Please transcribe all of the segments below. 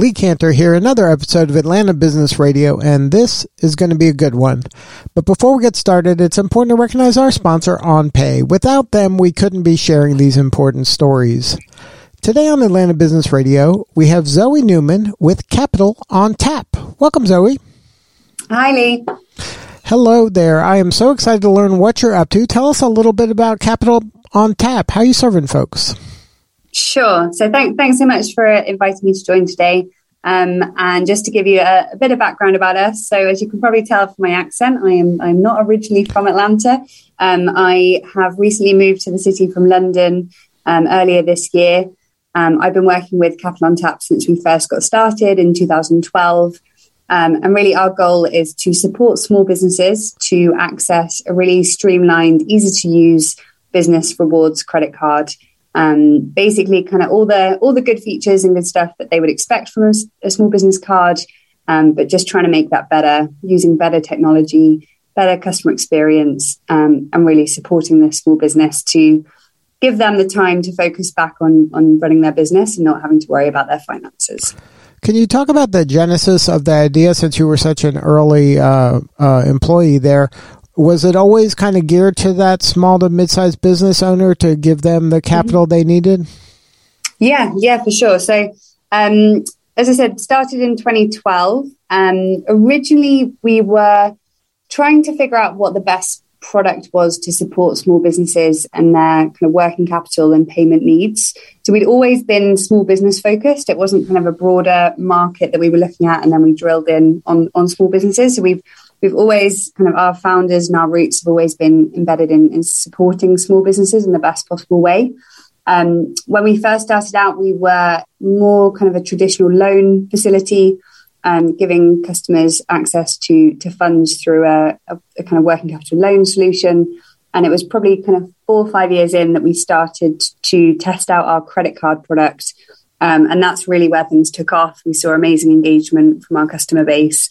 Lee Kantor here, another episode of Atlanta Business Radio, and this is going to be a good one. But before we get started, it's important to recognize our sponsor, OnPay. Without them, we couldn't be sharing these important stories. Today on Atlanta Business Radio, we have Zoe Newman with Capital on Tap. Welcome, Zoe. Hi, Lee. Hello there. I am so excited to learn what you're up to. Tell us a little bit about Capital on Tap. How are you serving folks? Sure. So thank, thanks so much for inviting me to join today. Um, and just to give you a, a, bit of background about us, so as you can probably tell from my accent, I am I'm not originally from Atlanta. Um, I have recently moved to the city from London um, earlier this year. Um, I've been working with Capital on Tap since we first got started in 2012. Um, and really, our goal is to support small businesses to access a really streamlined, easy to use business rewards credit card um, basically kind of all the all the good features and good stuff that they would expect from a, a small business card, um, but just trying to make that better using better technology, better customer experience, um, and really supporting the small business to give them the time to focus back on on running their business and not having to worry about their finances. Can you talk about the genesis of the idea since you were such an early uh, uh, employee there? Was it always kind of geared to that small to mid-sized business owner to give them the capital mm-hmm. they needed? Yeah, yeah, for sure. So, um, as I said, started in 2012. Um, originally, we were trying to figure out what the best product was to support small businesses and their kind of working capital and payment needs. So we'd always been small business focused. It wasn't kind of a broader market that we were looking at, and then we drilled in on on small businesses. So we've we've always kind of our founders and our roots have always been embedded in, in supporting small businesses in the best possible way. Um, when we first started out, we were more kind of a traditional loan facility, um, giving customers access to to funds through a, a, a, kind of working capital loan solution. And it was probably kind of four or five years in that we started to test out our credit card product. Um, and that's really where things took off. We saw amazing engagement from our customer base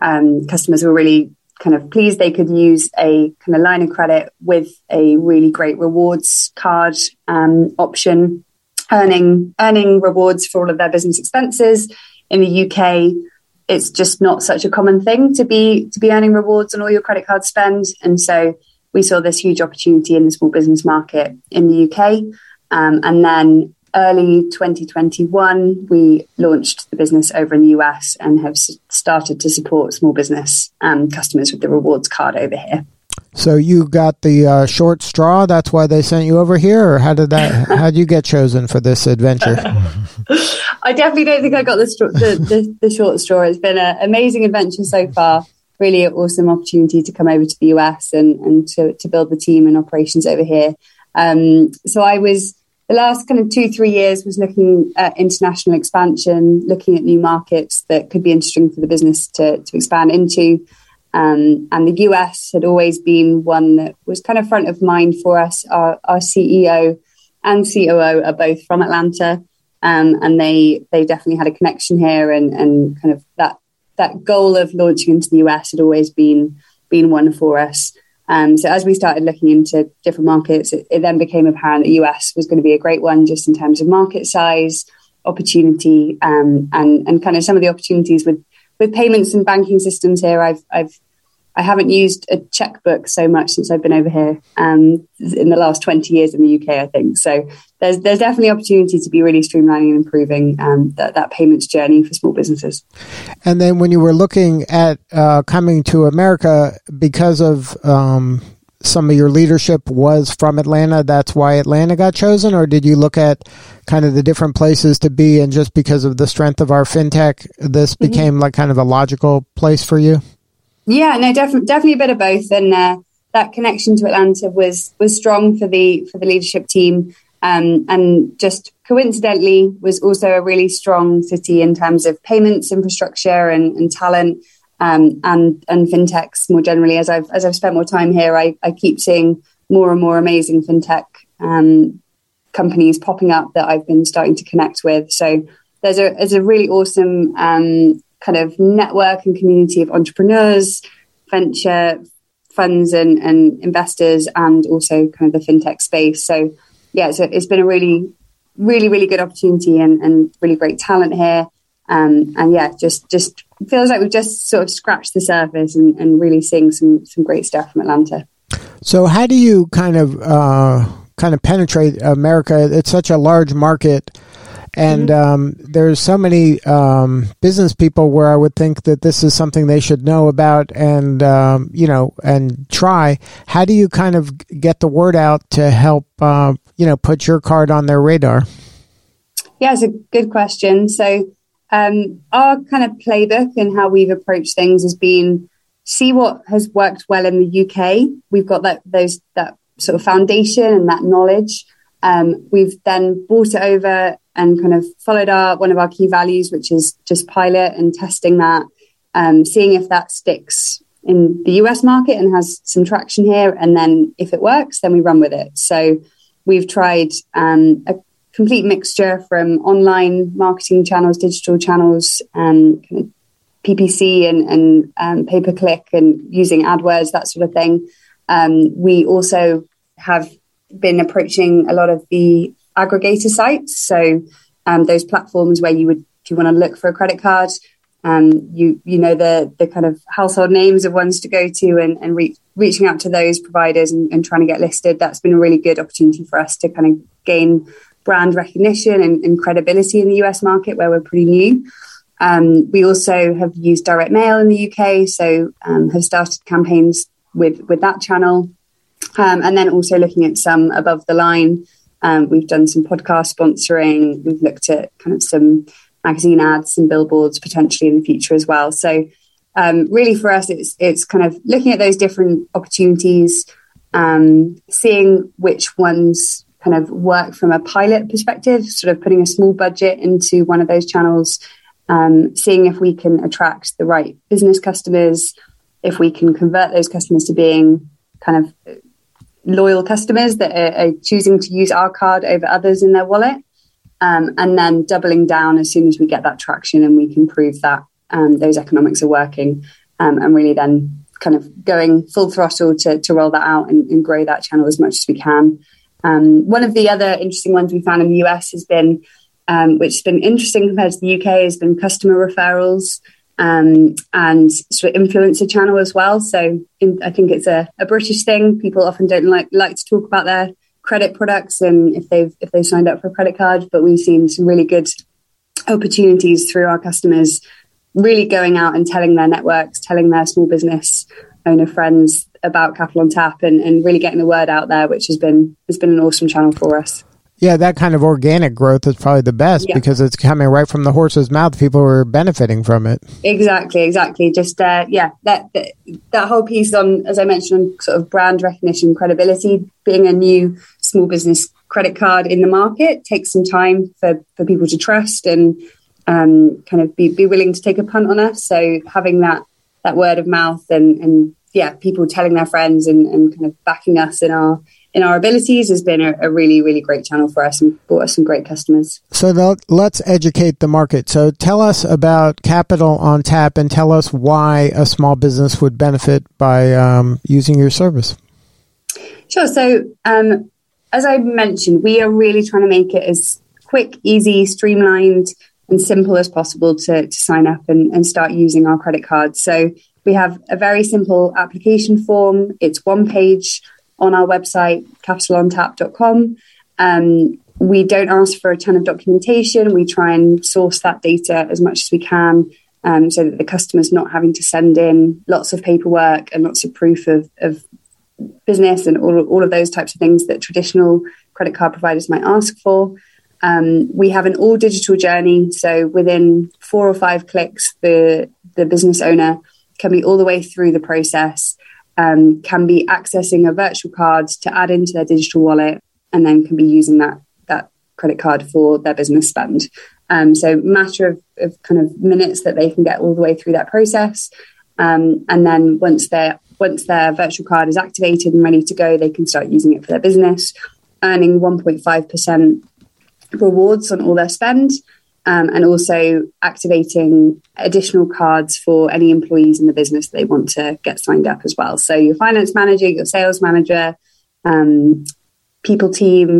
um, customers were really kind of pleased they could use a kind of line of credit with a really great rewards card um, option, earning earning rewards for all of their business expenses. In the UK, it's just not such a common thing to be to be earning rewards on all your credit card spend, and so we saw this huge opportunity in the small business market in the UK. Um, and then early 2021, we launched the business over in the US and have started to support small business um, customers with the rewards card over here. So you got the uh, short straw. That's why they sent you over here, or how did that? how did you get chosen for this adventure? I definitely don't think I got the, the, the, the short straw. It's been an amazing adventure so far. Really an awesome opportunity to come over to the US and, and to, to build the team and operations over here. Um, so I was the last kind of two, three years was looking at international expansion, looking at new markets that could be interesting for the business to, to expand into. Um, and the US had always been one that was kind of front of mind for us. Our, our CEO and COO are both from Atlanta, um, and they they definitely had a connection here, and, and kind of that that goal of launching into the US had always been been one for us. Um, so as we started looking into different markets, it, it, then became apparent that US was going to be a great one just in terms of market size, opportunity, um, and and kind of some of the opportunities with with payments and banking systems here. I've I've I haven't used a checkbook so much since I've been over here um, in the last 20 years in the UK, I think. So there's there's definitely opportunity to be really streamlining and improving um, that, that payments journey for small businesses. And then when you were looking at uh, coming to America because of um, some of your leadership was from Atlanta, that's why Atlanta got chosen? Or did you look at kind of the different places to be and just because of the strength of our fintech, this mm-hmm. became like kind of a logical place for you? Yeah, no, definitely, definitely a bit of both, and uh, that connection to Atlanta was was strong for the for the leadership team, um, and just coincidentally was also a really strong city in terms of payments infrastructure and, and talent, um, and and fintechs more generally. As I've as I've spent more time here, I, I keep seeing more and more amazing fintech um, companies popping up that I've been starting to connect with. So there's a there's a really awesome um, kind of network and community of entrepreneurs, venture funds and, and investors, and also kind of the fintech space. So yeah, so it's been a really really really good opportunity and, and really great talent here. Um, and yeah, just just feels like we've just sort of scratched the surface and, and really seeing some some great stuff from Atlanta. So how do you kind of uh, kind of penetrate America? It's such a large market. And mm-hmm. um, there's so many um, business people where I would think that this is something they should know about and um, you know and try. How do you kind of get the word out to help uh, you know put your card on their radar? Yeah, it's a good question. So um, our kind of playbook and how we've approached things has been see what has worked well in the UK. We've got that those that sort of foundation and that knowledge. Um, we've then brought it over and kind of followed our one of our key values, which is just pilot and testing that, um, seeing if that sticks in the US market and has some traction here. And then if it works, then we run with it. So we've tried um, a complete mixture from online marketing channels, digital channels, um, kind of PPC and, and um, pay per click and using AdWords, that sort of thing. Um, we also have been approaching a lot of the aggregator sites. So um, those platforms where you would, if you want to look for a credit card, um, you you know the the kind of household names of ones to go to and, and re- reaching out to those providers and, and, trying to get listed. That's been a really good opportunity for us to kind of gain brand recognition and, and credibility in the US market where we're pretty new. Um, we also have used direct mail in the UK, so um, have started campaigns with with that channel, um, and then also looking at some above the line. Um, we've done some podcast sponsoring. We've looked at kind of some magazine ads and billboards potentially in the future as well. So um, really, for us, it's it's kind of looking at those different opportunities, um, seeing which ones kind of work from a pilot perspective, sort of putting a small budget into one of those channels, um, seeing if we can attract the right business customers, if we can convert those customers to being kind of loyal customers that are, are choosing to use our card over others in their wallet. Um, and then doubling down as soon as we get that traction and we can prove that um, those economics are working, um, and really then kind of going full throttle to, to roll that out and, and grow that channel as much as we can. Um, one of the other interesting ones we found in the US has been, um, which has been interesting compared to the UK, has been customer referrals um, and sort of influencer channel as well. So in, I think it's a, a, British thing. People often don't like like to talk about their credit products and if they've if they signed up for a credit card, but we've seen some really good opportunities through our customers really going out and telling their networks, telling their small business owner friends about Capital on Tap and, and really getting the word out there, which has been has been an awesome channel for us. Yeah, that kind of organic growth is probably the best yeah. because it's coming right from the horse's mouth. People are benefiting from it. Exactly, exactly. Just uh, yeah, that, that that whole piece on, as I mentioned, on sort of brand recognition, credibility. Being a new small business credit card in the market takes some time for for people to trust and um, kind of be, be willing to take a punt on us. So having that that word of mouth and and yeah, people telling their friends and, and kind of backing us in our in our abilities has been a, a, really, really great channel for us and brought us some great customers. So let's educate the market. So tell us about Capital on Tap and tell us why a small business would benefit by um, using your service. Sure. So um, as I mentioned, we are really trying to make it as quick, easy, streamlined, and simple as possible to, to sign up and, and start using our credit cards. So we have a very simple application form. It's one page on our website, capitalontap.com. Um, we don't ask for a ton of documentation. We try and source that data as much as we can um, so that the customer's not having to send in lots of paperwork and lots of proof of, of business and all, all of those types of things that traditional credit card providers might ask for. Um, we have an all digital journey. So within four or five clicks, the, the business owner can be all the way through the process, um, can be accessing a virtual card to add into their digital wallet, and then can be using that that credit card for their business spend. Um, so matter of, of, kind of minutes that they can get all the way through that process, um, and then once their once their virtual card is activated and ready to go, they can start using it for their business. earning 1.5% rewards on all their spend. Um, and also activating additional cards for any employees in the business they want to get signed up as well. So your finance manager, your sales manager, um, people team,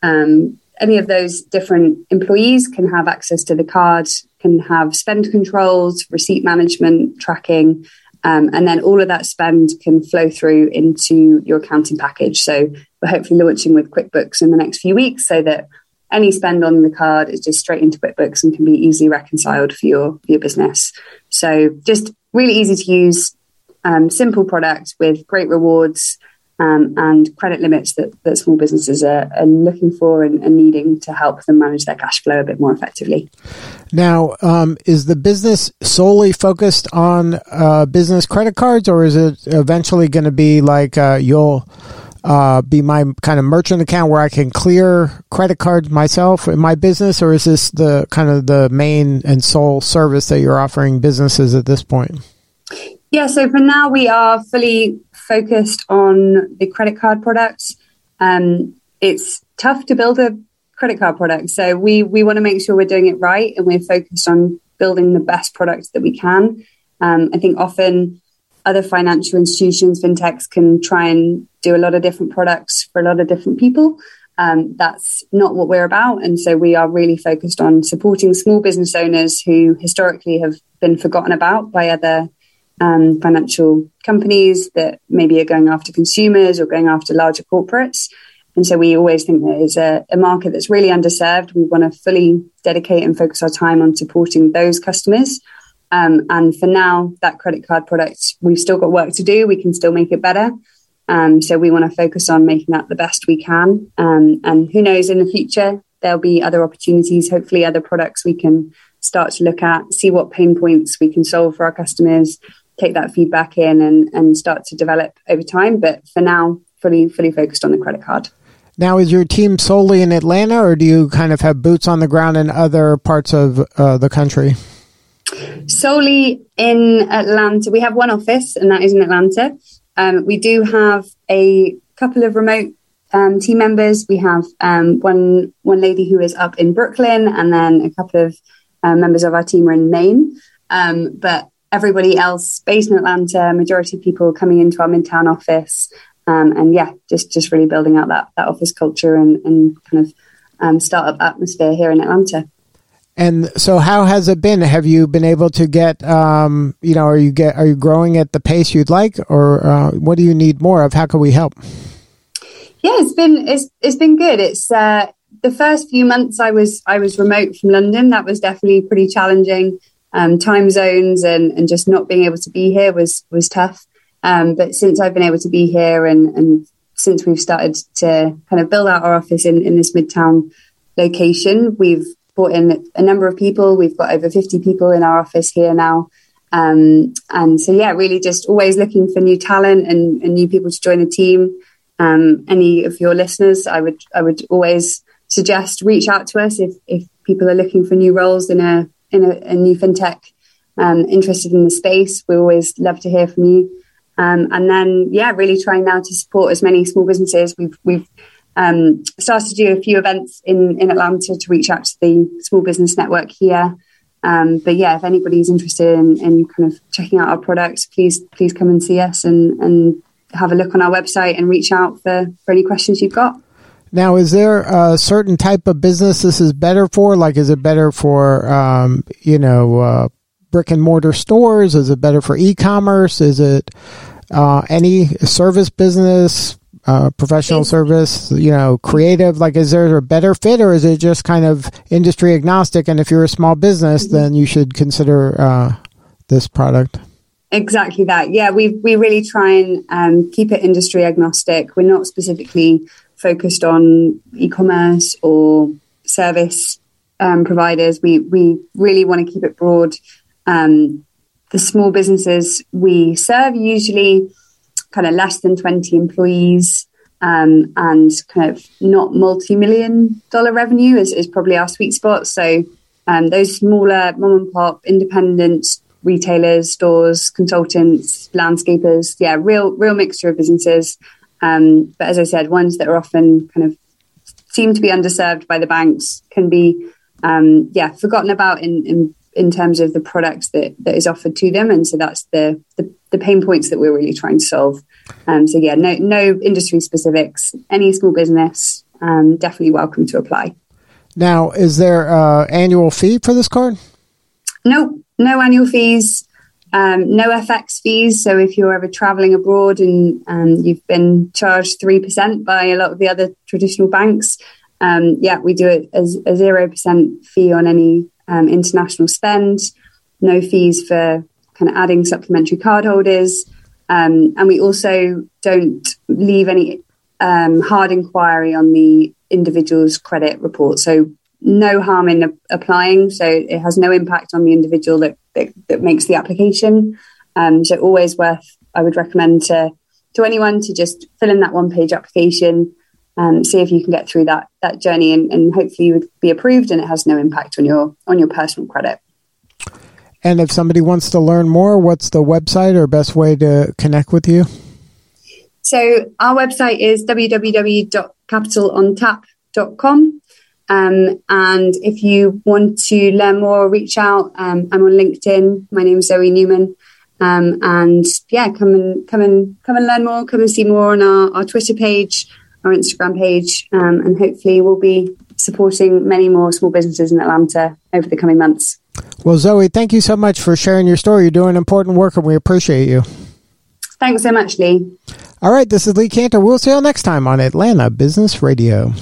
um, any of those different employees can have access to the card, can have spend controls, receipt management, tracking, um, and then all of that spend can flow through into your accounting package. So we're hopefully launching with QuickBooks in the next few weeks so that any spend on the card is just straight into QuickBooks and can be easily reconciled for your, for your business. So just really easy to use, um, simple product with great rewards um, and credit limits that, that small businesses are, are looking for and, needing to help them manage their cash flow a bit more effectively. Now, um, is the business solely focused on uh, business credit cards, or is it eventually going to be like uh, you'll uh, be my kind of merchant account where I can clear credit cards myself in my business, or is this the kind of the main and sole service that you're offering businesses at this point? Yeah, so for now we are fully focused on the credit card products. Um, it's tough to build a credit card product, so we we want to make sure we're doing it right, and we're focused on building the best product that we can. Um, I think often other financial institutions, fintechs, can try and do a lot of different products for a lot of different people. Um, that's not what we're about. And so we are really focused on supporting small business owners who historically have been forgotten about by other um, financial companies that maybe are going after consumers or going after larger corporates. And so we always think that is a, a market that's really underserved. We want to fully dedicate and focus our time on supporting those customers. Um, and for now, that credit card product, we've still got work to do. We can still make it better. Um, so we want to focus on making that the best we can. Um, and who knows, in the future, there'll be other opportunities, hopefully, other products we can start to look at, see what pain points we can solve for our customers, take that feedback in and, and start to develop over time. But for now, fully fully focused on the credit card. Now, is your team solely in Atlanta, or do you kind of have boots on the ground in other parts of uh, the country? Solely in Atlanta. We have one office, and that is in Atlanta. Um, we do have a couple of remote um, team members. We have um, one one lady who is up in Brooklyn, and then a couple of uh, members of our team are in Maine. Um, but everybody else based in Atlanta, majority of people coming into our midtown office. Um, and yeah, just just really building out that that office culture and, and kind of um, startup atmosphere here in Atlanta. And so, how has it been? Have you been able to get, um, you know, are you get are you growing at the pace you'd like, or uh, what do you need more of? How can we help? Yeah, it's been it's it's been good. It's uh, the first few months I was I was remote from London. That was definitely pretty challenging um, time zones and, and just not being able to be here was was tough. Um, but since I've been able to be here and, and since we've started to kind of build out our office in, in this midtown location, we've brought in a number of people. We've got over 50 people in our office here now. Um, and so, yeah, really just always looking for new talent and, and new people to join the team. Um, any of your listeners, I would I would always suggest reach out to us if, if people are looking for new roles in a in a, a new fintech um, interested in the space, we always love to hear from you. Um, and then, yeah, really trying now to support as many small businesses. We've we've um, started to do a few events in in Atlanta to reach out to the small business network here. Um, but yeah, if anybody's interested in, in kind of checking out our products, please please come and see us and and have a look on our website and reach out for for any questions you've got. Now, is there a certain type of business this is better for? Like, is it better for, um, you know, uh, brick and mortar stores? Is it better for e-commerce? Is it uh, any service business, uh, professional service, you know, creative? Like, is there a better fit or is it just kind of industry agnostic? And if you're a small business, mm-hmm. then you should consider uh, this product. Exactly that. Yeah, we we really try and um, keep it industry agnostic. We're not specifically focused on e-commerce or service um, providers. We we really want to keep it broad. Um, the small businesses we serve usually kind of less than 20 employees um, and kind of not multi-million dollar revenue is, is probably our sweet spot. So um, those smaller mom and pop independent retailers, stores, consultants, landscapers, yeah, real real mixture of businesses um, but as I said, ones that are often kind of seem to be underserved by the banks can be, um, yeah, forgotten about in, in in terms of the products that, that is offered to them. And so that's the, the, the pain points that we're really trying to solve. Um, so yeah, no, no industry specifics, any small business, um, definitely welcome to apply. Now, is there uh, annual fee for this card? No, no annual fees, um, no FX fees. So if you're ever traveling abroad and um, you've been charged 3% by a lot of the other traditional banks, um, yeah, we do it as a 0% fee on any um, international spend, no fees for kind of adding supplementary card holders. Um, and we also don't leave any um, hard inquiry on the individual's credit report. So no harm in a- applying. So it has no impact on the individual that, that, that makes the application. Um, so always worth, I would recommend to, to anyone to just fill in that one page application, um, see if you can get through that that journey, and, and hopefully you would be approved, and it has no impact on your on your personal credit. And if somebody wants to learn more, what's the website or best way to connect with you? So our website is www.capitalontap.com. Um, and if you want to learn more, reach out. Um, I'm on LinkedIn. My name is Zoe Newman. Um, and yeah, come and come and come and learn more. Come and see more on our, our Twitter page our Instagram page, um, and hopefully we'll be supporting many more small businesses in Atlanta over the coming months. Well, Zoe, thank you so much for sharing your story. You're doing important work, and we appreciate you. Thanks so much, Lee. All right, this is Lee Kantor. We'll see you all next time on Atlanta Business Radio.